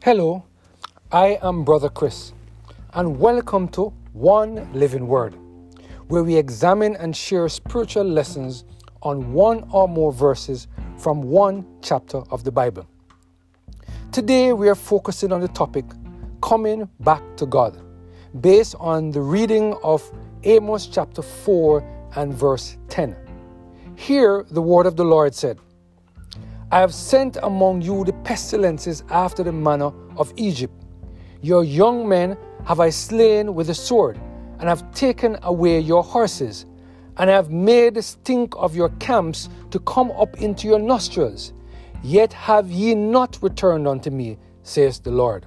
Hello, I am Brother Chris, and welcome to One Living Word, where we examine and share spiritual lessons on one or more verses from one chapter of the Bible. Today we are focusing on the topic Coming Back to God, based on the reading of Amos chapter 4 and verse 10. Here the word of the Lord said, I have sent among you the pestilences after the manner of Egypt. Your young men have I slain with the sword, and have taken away your horses, and have made the stink of your camps to come up into your nostrils. Yet have ye not returned unto me, says the Lord.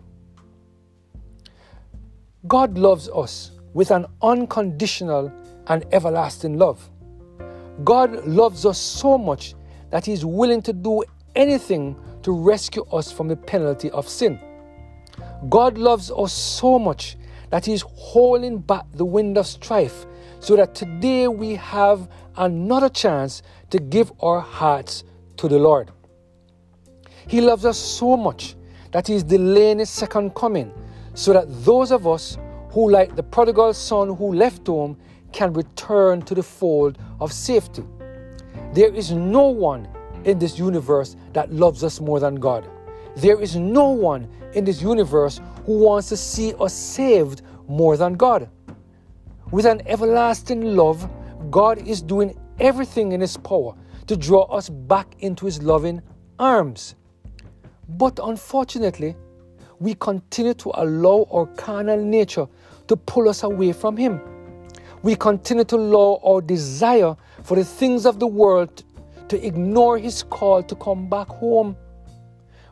God loves us with an unconditional and everlasting love. God loves us so much that He is willing to do anything to rescue us from the penalty of sin. God loves us so much that He is holding back the wind of strife so that today we have another chance to give our hearts to the Lord. He loves us so much that He is delaying His second coming so that those of us who, like the prodigal son who left home, can return to the fold of safety. There is no one in this universe that loves us more than God. There is no one in this universe who wants to see us saved more than God. With an everlasting love, God is doing everything in His power to draw us back into His loving arms. But unfortunately, we continue to allow our carnal nature to pull us away from Him we continue to allow our desire for the things of the world to ignore His call to come back home.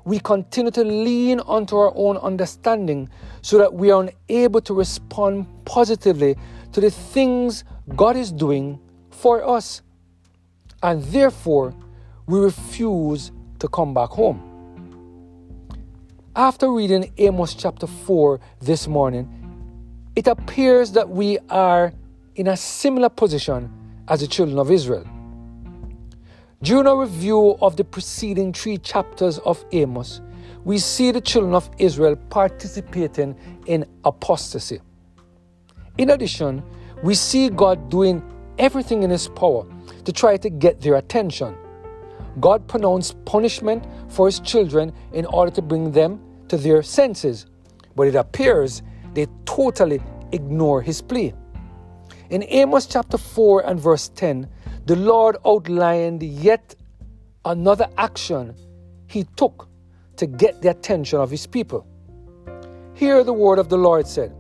We continue to lean onto our own understanding so that we are unable to respond positively to the things God is doing for us. And therefore, we refuse to come back home. After reading Amos chapter 4 this morning, it appears that we are in a similar position as the children of Israel. During a review of the preceding three chapters of Amos, we see the children of Israel participating in apostasy. In addition, we see God doing everything in His power to try to get their attention. God pronounced punishment for His children in order to bring them to their senses, but it appears they totally ignore His plea. In Amos chapter 4 and verse 10, the Lord outlined yet another action he took to get the attention of his people. Hear the word of the Lord said,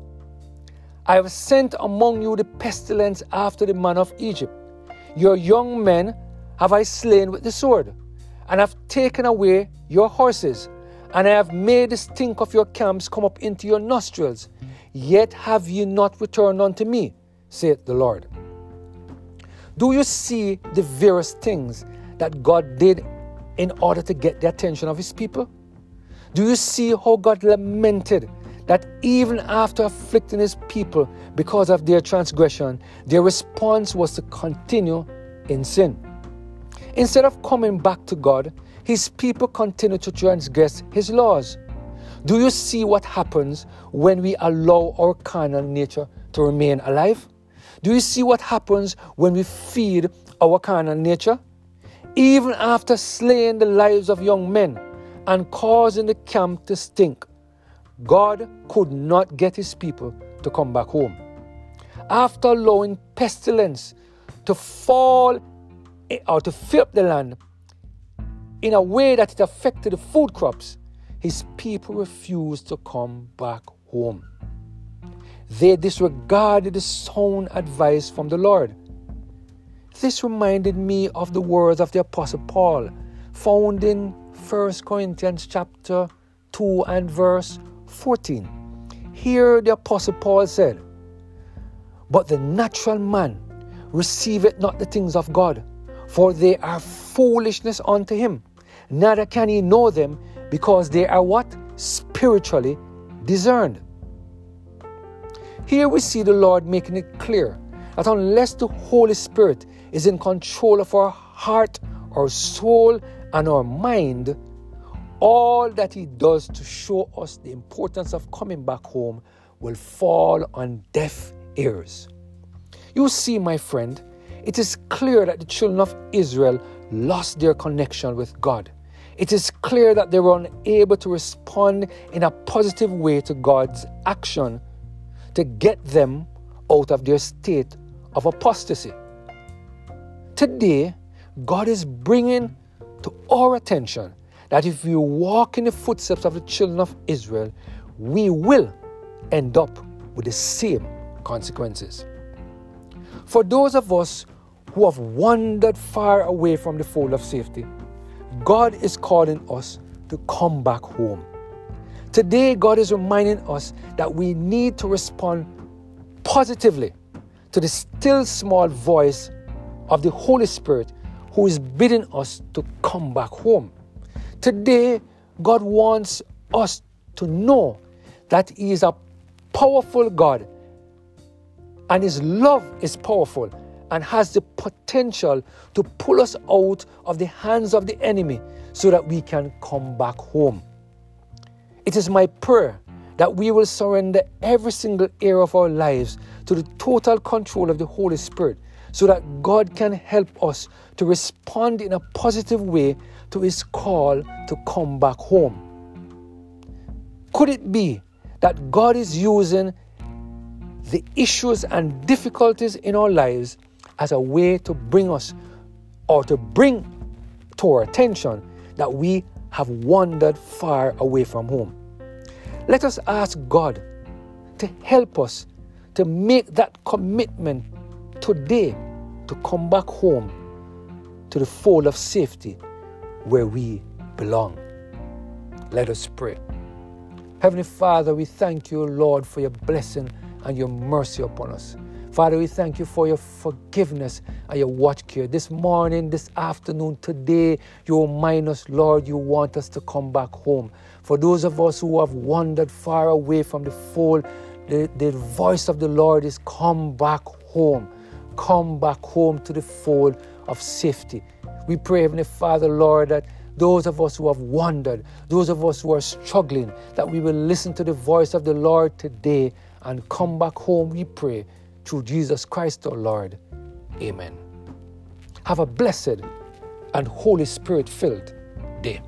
I have sent among you the pestilence after the manner of Egypt. Your young men have I slain with the sword, and have taken away your horses, and I have made the stink of your camps come up into your nostrils. Yet have ye not returned unto me, saith the Lord. Do you see the various things that God did in order to get the attention of his people? Do you see how God lamented that even after afflicting his people because of their transgression, their response was to continue in sin? Instead of coming back to God, his people continue to transgress his laws. Do you see what happens when we allow our carnal nature to remain alive? Do you see what happens when we feed our carnal nature? Even after slaying the lives of young men and causing the camp to stink, God could not get his people to come back home. After allowing pestilence to fall or to fill up the land in a way that it affected the food crops, his people refused to come back home. They disregarded the sound advice from the Lord. This reminded me of the words of the Apostle Paul, found in 1 Corinthians chapter 2 and verse 14. Here the Apostle Paul said, But the natural man receiveth not the things of God, for they are foolishness unto him. Neither can he know them, because they are what? Spiritually discerned. Here we see the Lord making it clear that unless the Holy Spirit is in control of our heart, our soul, and our mind, all that He does to show us the importance of coming back home will fall on deaf ears. You see, my friend, it is clear that the children of Israel lost their connection with God. It is clear that they were unable to respond in a positive way to God's action to get them out of their state of apostasy. Today, God is bringing to our attention that if we walk in the footsteps of the children of Israel, we will end up with the same consequences. For those of us who have wandered far away from the fold of safety, God is calling us to come back home. Today, God is reminding us that we need to respond positively to the still small voice of the Holy Spirit who is bidding us to come back home. Today, God wants us to know that He is a powerful God and His love is powerful and has the potential to pull us out of the hands of the enemy so that we can come back home. It is my prayer that we will surrender every single area of our lives to the total control of the Holy Spirit so that God can help us to respond in a positive way to His call to come back home. Could it be that God is using the issues and difficulties in our lives as a way to bring us or to bring to our attention that we have wandered far away from home. Let us ask God to help us to make that commitment today to come back home to the fold of safety where we belong. Let us pray. Heavenly Father, we thank you, Lord, for your blessing and your mercy upon us. Father, we thank you for your forgiveness and your watch care. This morning, this afternoon, today, you remind us, Lord, you want us to come back home. For those of us who have wandered far away from the fold, the, the voice of the Lord is come back home. Come back home to the fold of safety. We pray, Heavenly Father, Lord, that those of us who have wandered, those of us who are struggling, that we will listen to the voice of the Lord today and come back home, we pray, through Jesus Christ our Lord. Amen. Have a blessed and Holy Spirit filled day.